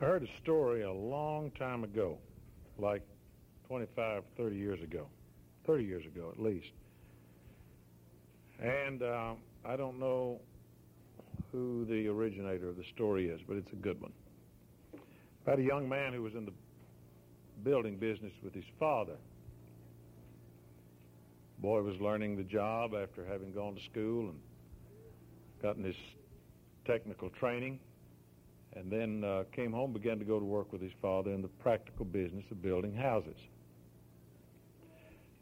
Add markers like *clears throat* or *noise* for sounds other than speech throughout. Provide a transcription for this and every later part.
I heard a story a long time ago, like 25, 30 years ago, 30 years ago at least. And uh, I don't know who the originator of the story is, but it's a good one. About a young man who was in the building business with his father. Boy was learning the job after having gone to school and gotten his technical training and then uh, came home, began to go to work with his father in the practical business of building houses.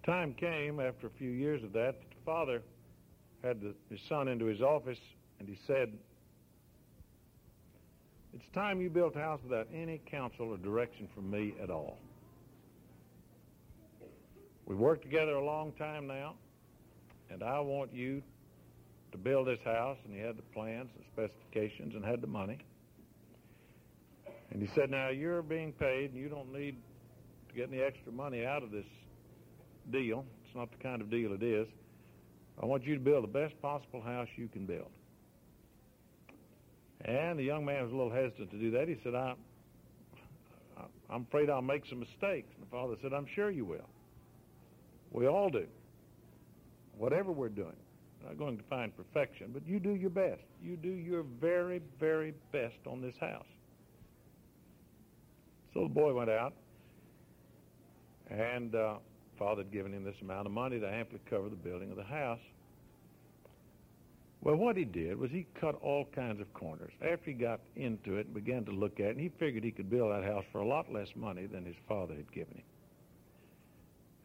Time came after a few years of that, that the father had the, his son into his office and he said, It's time you built a house without any counsel or direction from me at all. We've worked together a long time now, and I want you to build this house. And he had the plans and specifications and had the money. And he said, Now you're being paid and you don't need to get any extra money out of this deal. It's not the kind of deal it is. I want you to build the best possible house you can build. And the young man was a little hesitant to do that. He said, I, I'm afraid I'll make some mistakes. And the father said, I'm sure you will. We all do. Whatever we're doing. We're not going to find perfection, but you do your best. You do your very, very best on this house. So the boy went out, and uh, father had given him this amount of money to amply cover the building of the house. Well, what he did was he cut all kinds of corners. After he got into it and began to look at it, he figured he could build that house for a lot less money than his father had given him.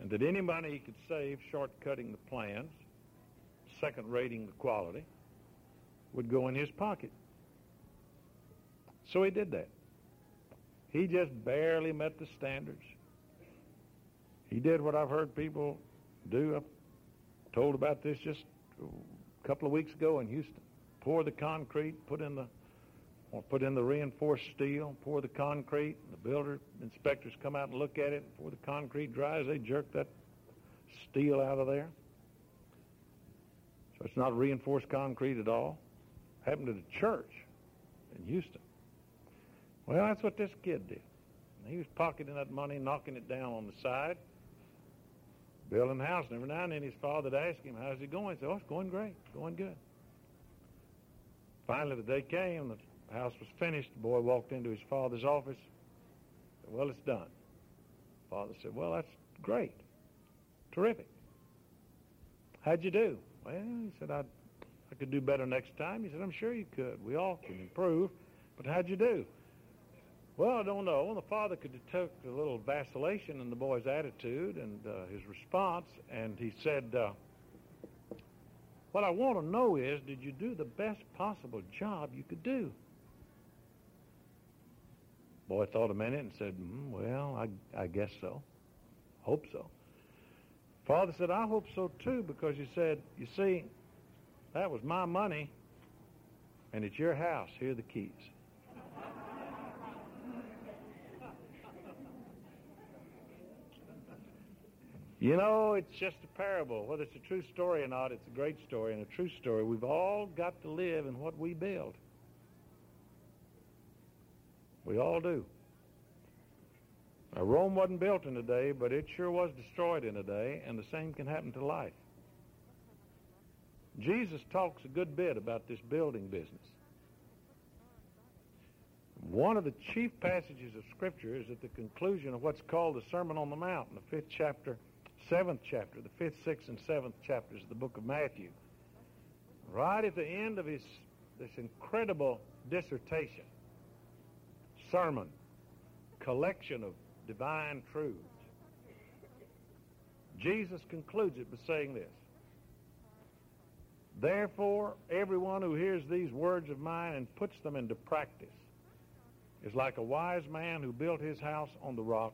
And that any money he could save shortcutting the plans, second rating the quality, would go in his pocket. So he did that. He just barely met the standards. He did what I've heard people do. I told about this just a couple of weeks ago in Houston. Pour the concrete, put in the or put in the reinforced steel, pour the concrete. The builder inspectors come out and look at it. Before the concrete dries, they jerk that steel out of there. So it's not reinforced concrete at all. Happened at a church in Houston. Well, that's what this kid did. He was pocketing that money, knocking it down on the side, building a house. And every now and then his father would ask him, how's it going? He said, oh, it's going great, going good. Finally, the day came, the house was finished. The boy walked into his father's office. Said, well, it's done. Father said, well, that's great. Terrific. How'd you do? Well, he said, I, I could do better next time. He said, I'm sure you could. We all can improve. But how'd you do? Well, I don't know. The father could detect a little vacillation in the boy's attitude and uh, his response, and he said, uh, What I want to know is, did you do the best possible job you could do? Boy thought a minute and said, mm, Well, I, I guess so. Hope so. Father said, I hope so too, because he said, You see, that was my money, and it's your house. Here are the keys. You know, it's just a parable. Whether it's a true story or not, it's a great story and a true story. We've all got to live in what we build. We all do. Now, Rome wasn't built in a day, but it sure was destroyed in a day, and the same can happen to life. Jesus talks a good bit about this building business. One of the chief passages of Scripture is at the conclusion of what's called the Sermon on the Mount in the fifth chapter seventh chapter, the fifth, sixth, and seventh chapters of the book of Matthew. Right at the end of his this incredible dissertation, sermon, collection of divine truths, Jesus concludes it by saying this. Therefore, everyone who hears these words of mine and puts them into practice is like a wise man who built his house on the rock.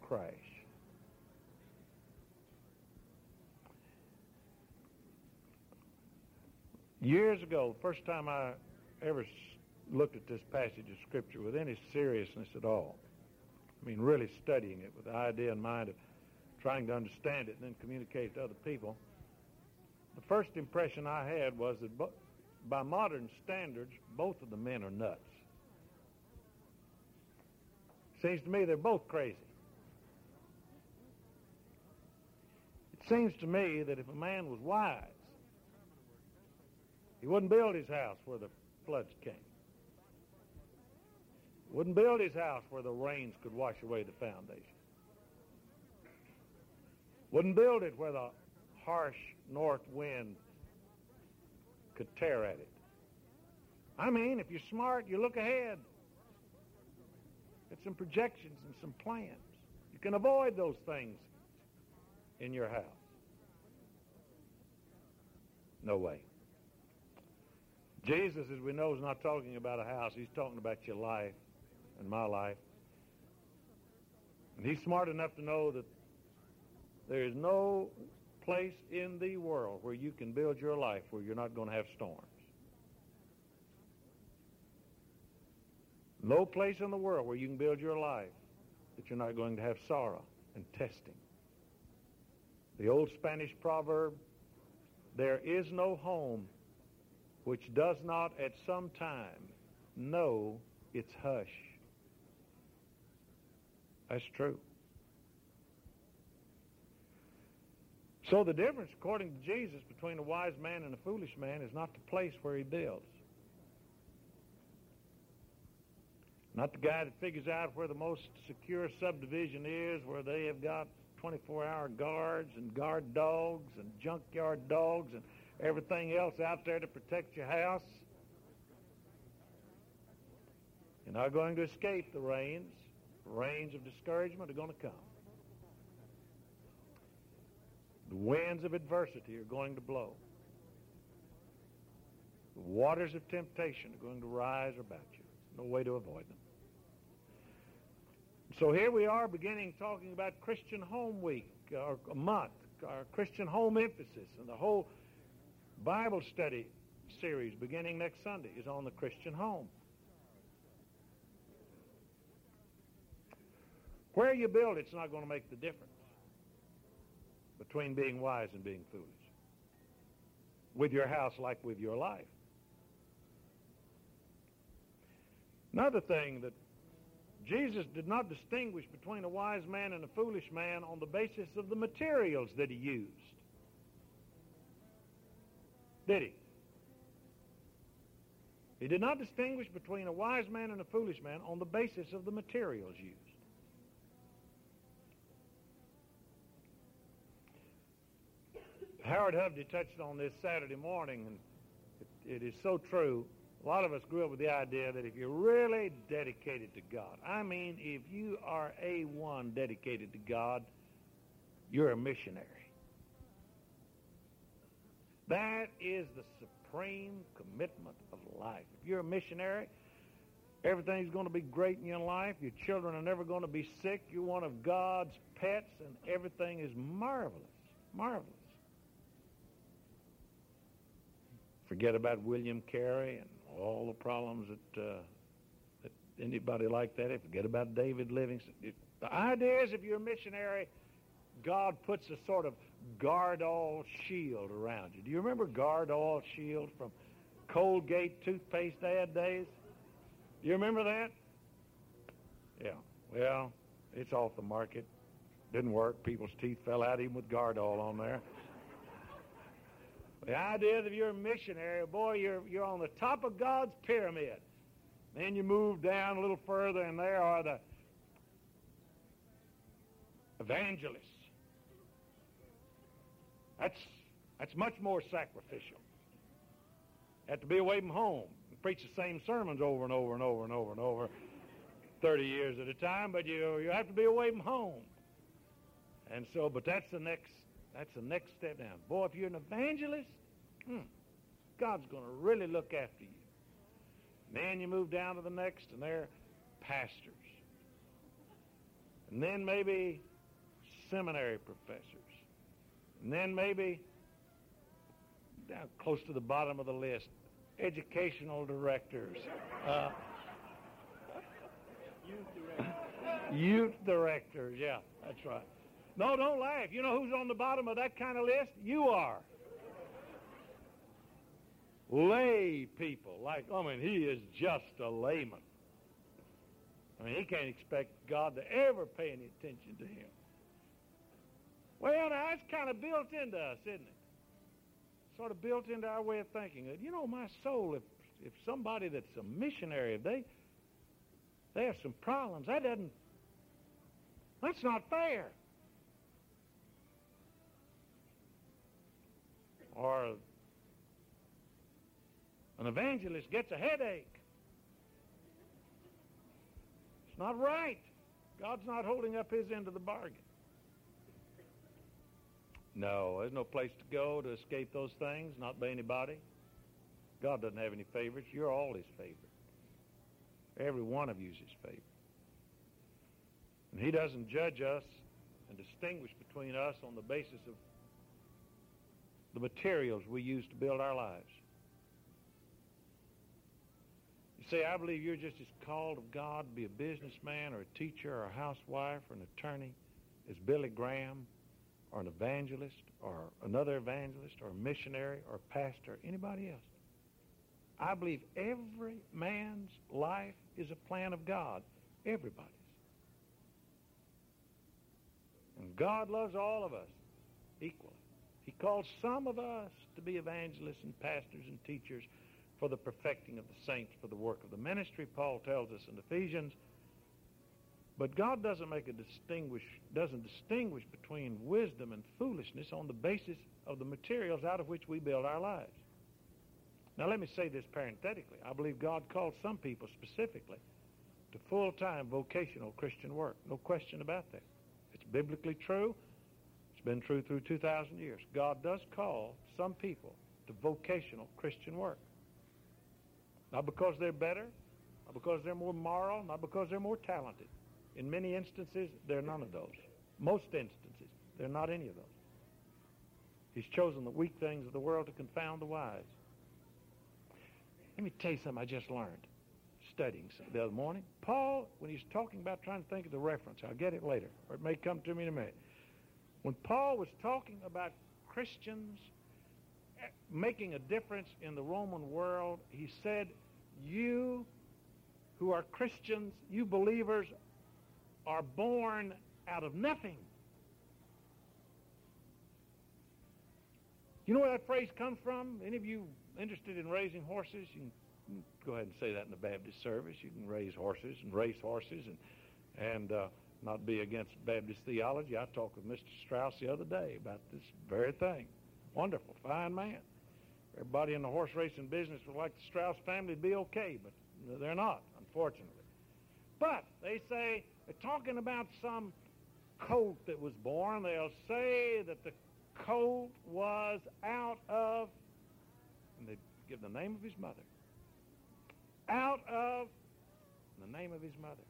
crash. Years ago, the first time I ever looked at this passage of Scripture with any seriousness at all, I mean, really studying it with the idea in mind of trying to understand it and then communicate to other people, the first impression I had was that by modern standards, both of the men are nuts. Seems to me they're both crazy. Seems to me that if a man was wise, he wouldn't build his house where the floods came. He wouldn't build his house where the rains could wash away the foundation. Wouldn't build it where the harsh north wind could tear at it. I mean, if you're smart, you look ahead. Get some projections and some plans. You can avoid those things in your house. No way. Jesus, as we know, is not talking about a house. He's talking about your life and my life. And he's smart enough to know that there is no place in the world where you can build your life where you're not going to have storms. No place in the world where you can build your life that you're not going to have sorrow and testing. The old Spanish proverb, there is no home which does not at some time know its hush. That's true. So the difference, according to Jesus, between a wise man and a foolish man is not the place where he builds. Not the guy that figures out where the most secure subdivision is, where they have got 24-hour guards and guard dogs and junkyard dogs and everything else out there to protect your house. You're not going to escape the rains. Rains of discouragement are going to come. The winds of adversity are going to blow. The waters of temptation are going to rise about you. No way to avoid them. So here we are beginning talking about Christian Home Week, uh, or a month, our Christian Home Emphasis, and the whole Bible study series beginning next Sunday is on the Christian home. Where you build it's not going to make the difference between being wise and being foolish. With your house like with your life. Another thing that Jesus did not distinguish between a wise man and a foolish man on the basis of the materials that he used. Did he? He did not distinguish between a wise man and a foolish man on the basis of the materials used. Howard Hovde touched on this Saturday morning, and it, it is so true. A lot of us grew up with the idea that if you're really dedicated to God, I mean, if you are A1 dedicated to God, you're a missionary. That is the supreme commitment of life. If you're a missionary, everything's going to be great in your life. Your children are never going to be sick. You're one of God's pets, and everything is marvelous. Marvelous. Forget about William Carey and all the problems that, uh, that anybody like that. Forget about David Livingstone. The idea is if you're a missionary, God puts a sort of Gardol shield around you. Do you remember Gardol shield from Colgate toothpaste ad days? Do you remember that? Yeah. Well, it's off the market. Didn't work. People's teeth fell out even with Gardol on there. The idea that you're a missionary, boy, you're, you're on the top of God's pyramid. Then you move down a little further, and there are the evangelists. That's, that's much more sacrificial. Have to be away from home and preach the same sermons over and over and over and over and over 30 years at a time, but you, you have to be away from home. And so, but that's the next that's the next step down. Boy, if you're an evangelist, hmm, God's going to really look after you. Then you move down to the next, and they're pastors. And then maybe seminary professors. And then maybe down close to the bottom of the list, educational directors. Uh, *laughs* Youth director. Youth directors, yeah, that's right. No, don't laugh. You know who's on the bottom of that kind of list? You are. Lay people, like, I mean, he is just a layman. I mean, he can't expect God to ever pay any attention to him. Well, now, that's kind of built into us, isn't it? Sort of built into our way of thinking. That, You know, my soul, if, if somebody that's a missionary, if they, they have some problems, that doesn't, that's not fair. Or an evangelist gets a headache. It's not right. God's not holding up his end of the bargain. No, there's no place to go to escape those things, not by anybody. God doesn't have any favorites. You're all his favorite. Every one of you is his favorite. And he doesn't judge us and distinguish between us on the basis of the materials we use to build our lives. You see, I believe you're just as called of God to be a businessman or a teacher or a housewife or an attorney as Billy Graham or an evangelist or another evangelist or a missionary or a pastor, or anybody else. I believe every man's life is a plan of God. Everybody's. And God loves all of us equally. Calls some of us to be evangelists and pastors and teachers for the perfecting of the saints, for the work of the ministry, Paul tells us in Ephesians. But God doesn't make a distinguish, doesn't distinguish between wisdom and foolishness on the basis of the materials out of which we build our lives. Now let me say this parenthetically. I believe God calls some people specifically to full-time vocational Christian work. No question about that. It's biblically true. It's been true through 2,000 years. God does call some people to vocational Christian work. Not because they're better, not because they're more moral, not because they're more talented. In many instances, they're none of those. Most instances, they're not any of those. He's chosen the weak things of the world to confound the wise. Let me tell you something I just learned studying the other morning. Paul, when he's talking about trying to think of the reference, I'll get it later, or it may come to me in a minute. When Paul was talking about Christians eh, making a difference in the Roman world, he said, You who are Christians, you believers, are born out of nothing. You know where that phrase comes from? Any of you interested in raising horses? You can go ahead and say that in the Baptist service. You can raise horses and race horses and and uh, not be against Baptist theology. I talked with Mr. Strauss the other day about this very thing. Wonderful, fine man. Everybody in the horse racing business would like the Strauss family to be okay, but they're not, unfortunately. But they say they're talking about some colt that was born. They'll say that the colt was out of, and they give the name of his mother. Out of the name of his mother.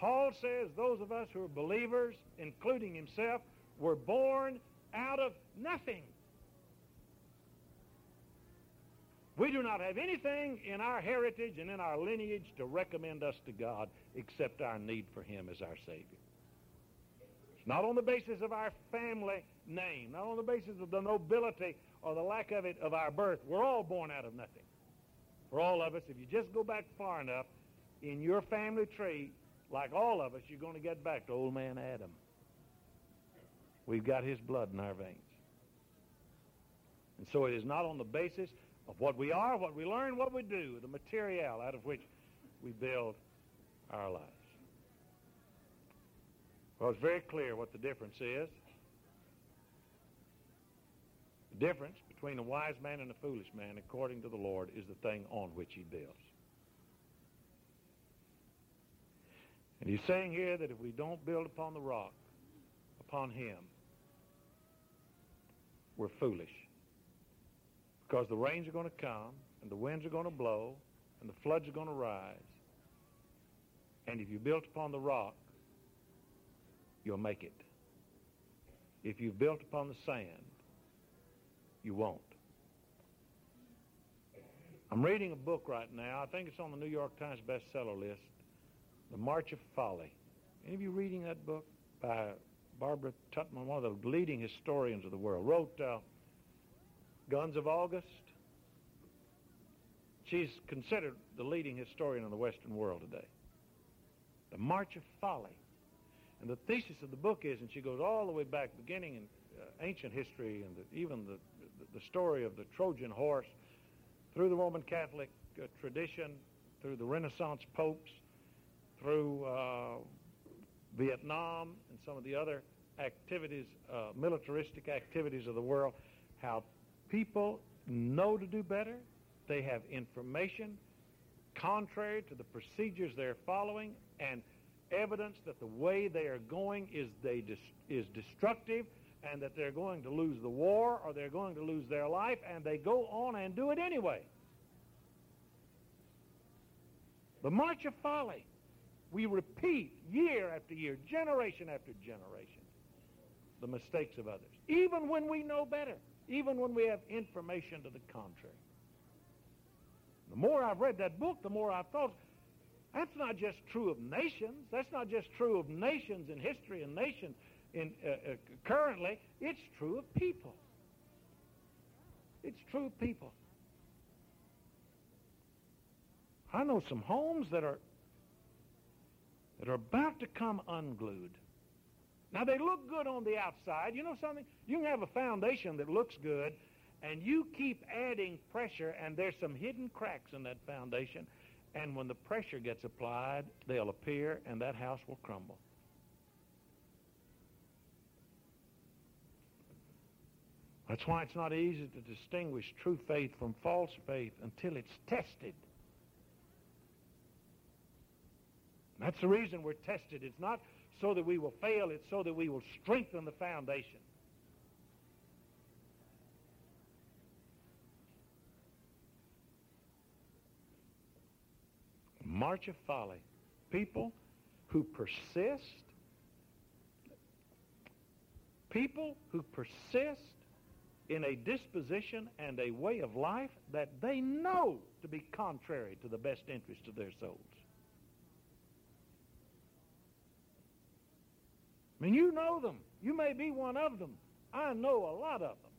Paul says those of us who are believers, including himself, were born out of nothing. We do not have anything in our heritage and in our lineage to recommend us to God except our need for him as our Savior. It's not on the basis of our family name, not on the basis of the nobility or the lack of it of our birth. We're all born out of nothing. For all of us, if you just go back far enough in your family tree, like all of us, you're going to get back to old man Adam. We've got his blood in our veins. And so it is not on the basis of what we are, what we learn, what we do, the material out of which we build our lives. Well, it's very clear what the difference is. The difference between a wise man and a foolish man, according to the Lord, is the thing on which he builds. And he's saying here that if we don't build upon the rock, upon him, we're foolish. Because the rains are going to come, and the winds are going to blow, and the floods are going to rise. And if you built upon the rock, you'll make it. If you've built upon the sand, you won't. I'm reading a book right now. I think it's on the New York Times bestseller list, The March of Folly. Any of you reading that book by Barbara Tuchman, one of the leading historians of the world? Wrote uh, Guns of August. She's considered the leading historian of the Western world today. The March of Folly. And the thesis of the book is, and she goes all the way back, beginning in uh, ancient history and the, even the, the, the, story of the Trojan horse, through the Roman Catholic uh, tradition, through the Renaissance popes, through uh, Vietnam and some of the other activities, uh, militaristic activities of the world, how people know to do better. They have information contrary to the procedures they're following, and evidence that the way they are going is, they dis- is destructive and that they're going to lose the war or they're going to lose their life, and they go on and do it anyway. The march of folly. We repeat year after year, generation after generation, the mistakes of others, even when we know better, even when we have information to the contrary. The more I've read that book, the more I've thought, that's not just true of nations. That's not just true of nations in history and nations in, uh, uh, currently. It's true of people. It's true of people. I know some homes that are that are about to come unglued. Now they look good on the outside. You know something? You can have a foundation that looks good, and you keep adding pressure, and there's some hidden cracks in that foundation, and when the pressure gets applied, they'll appear and that house will crumble. That's why it's not easy to distinguish true faith from false faith until it's tested. That's the reason we're tested. It's not so that we will fail, it's so that we will strengthen the foundation. march of folly. People who persist, people who persist in a disposition and a way of life that they know to be contrary to the best interest of their souls. I mean, you know them. You may be one of them. I know a lot of them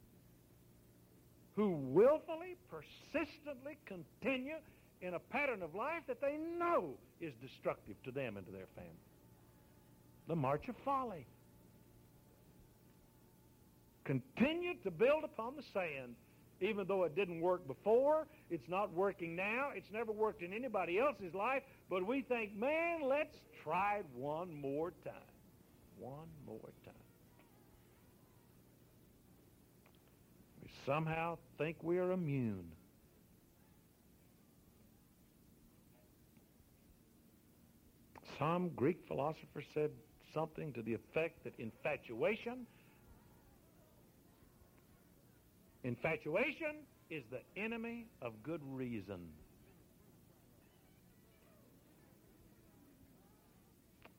who willfully, persistently continue in a pattern of life that they know is destructive to them and to their family. The march of folly. Continue to build upon the sand, even though it didn't work before. It's not working now. It's never worked in anybody else's life. But we think, man, let's try it one more time. One more time. We somehow think we are immune. Some Greek philosopher said something to the effect that infatuation infatuation is the enemy of good reason.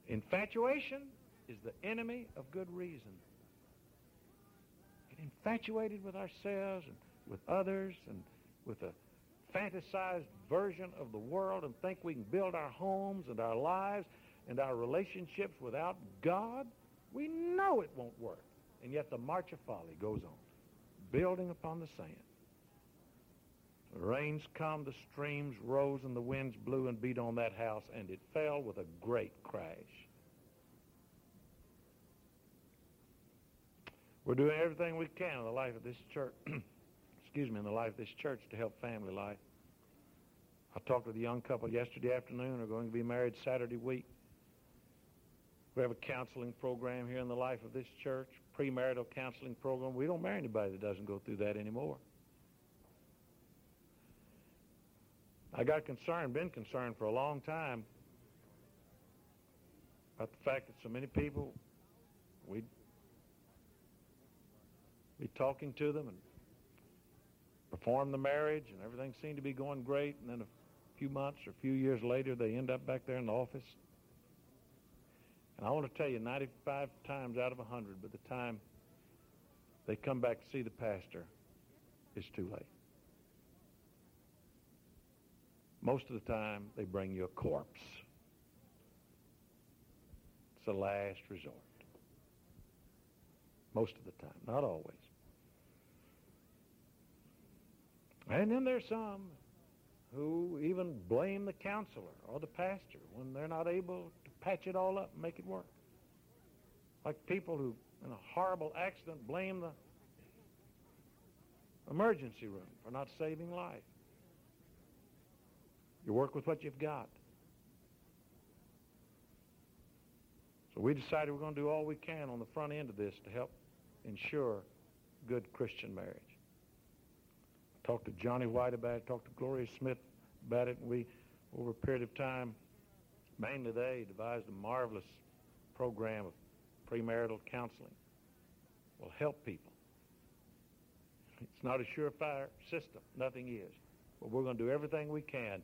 Infatuation is the enemy of good reason. Get infatuated with ourselves and with others and with a fantasized version of the world and think we can build our homes and our lives and our relationships without God, we know it won't work. And yet the march of folly goes on, building upon the sand. The rains come, the streams rose, and the winds blew and beat on that house, and it fell with a great crash. We're doing everything we can in the life of this church *clears throat* excuse me, in the life of this church to help family life. I talked with a young couple yesterday afternoon. They're going to be married Saturday week. We have a counseling program here in the life of this church, premarital counseling program. We don't marry anybody that doesn't go through that anymore. I got concerned, been concerned for a long time about the fact that so many people, we'd be talking to them and perform the marriage, and everything seemed to be going great. And then a few months or a few years later, they end up back there in the office. And I want to tell you, 95 times out of 100, by the time they come back to see the pastor, it's too late. Most of the time, they bring you a corpse. It's the last resort. Most of the time, not always. And then there's some who even blame the counselor or the pastor when they're not able to patch it all up and make it work. Like people who, in a horrible accident, blame the emergency room for not saving life. You work with what you've got. So we decided we're going to do all we can on the front end of this to help ensure good Christian marriage. Talked to Johnny White about it, talked to Gloria Smith about it, and we, over a period of time, mainly they devised a marvelous program of premarital counseling. Will help people. It's not a surefire system. Nothing is. But we're going to do everything we can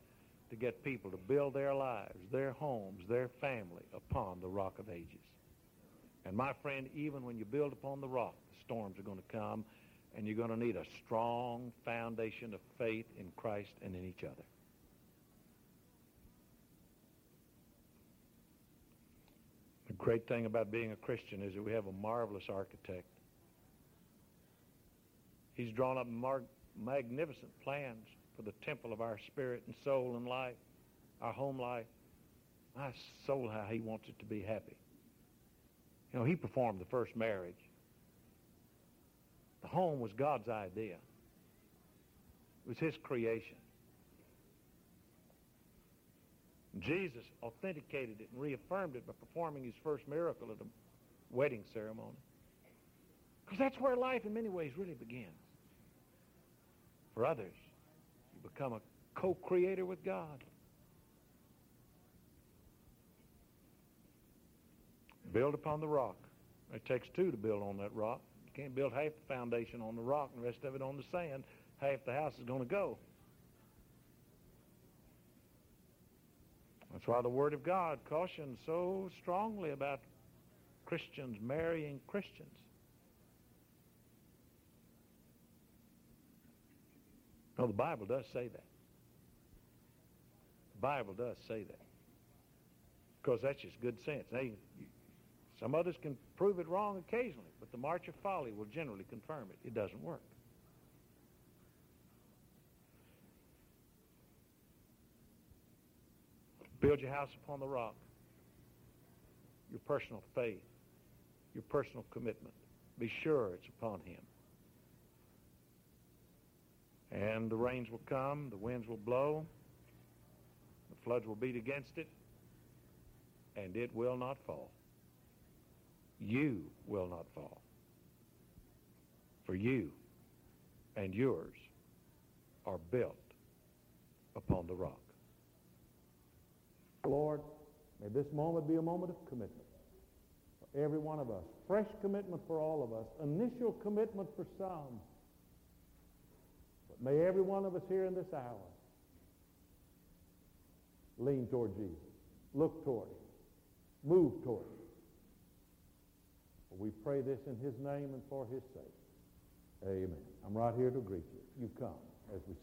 to get people to build their lives, their homes, their family upon the rock of ages. And my friend, even when you build upon the rock, the storms are going to come, and you're going to need a strong foundation of faith in Christ and in each other. The great thing about being a Christian is that we have a marvelous architect. He's drawn up mar- magnificent plans for the temple of our spirit and soul and life, our home life. My soul, how he wants it to be happy. You know, he performed the first marriage. The home was God's idea. It was his creation. Jesus authenticated it and reaffirmed it by performing his first miracle at a wedding ceremony. Because that's where life in many ways really begins. For others, you become a co-creator with God. Build upon the rock. It takes two to build on that rock. Can't build half the foundation on the rock and the rest of it on the sand. Half the house is going to go. That's why the Word of God cautions so strongly about Christians marrying Christians. No, the Bible does say that. The Bible does say that. Because that's just good sense. Hey, some others can prove it wrong occasionally, but the march of folly will generally confirm it. It doesn't work. Build your house upon the rock. Your personal faith, your personal commitment. Be sure it's upon him. And the rains will come, the winds will blow, the floods will beat against it, and it will not fall. You will not fall. For you and yours are built upon the rock. Lord, may this moment be a moment of commitment for every one of us. Fresh commitment for all of us. Initial commitment for some. But may every one of us here in this hour lean toward Jesus. Look toward him. Move toward him. We pray this in his name and for his sake. Amen. I'm right here to greet you. You come as we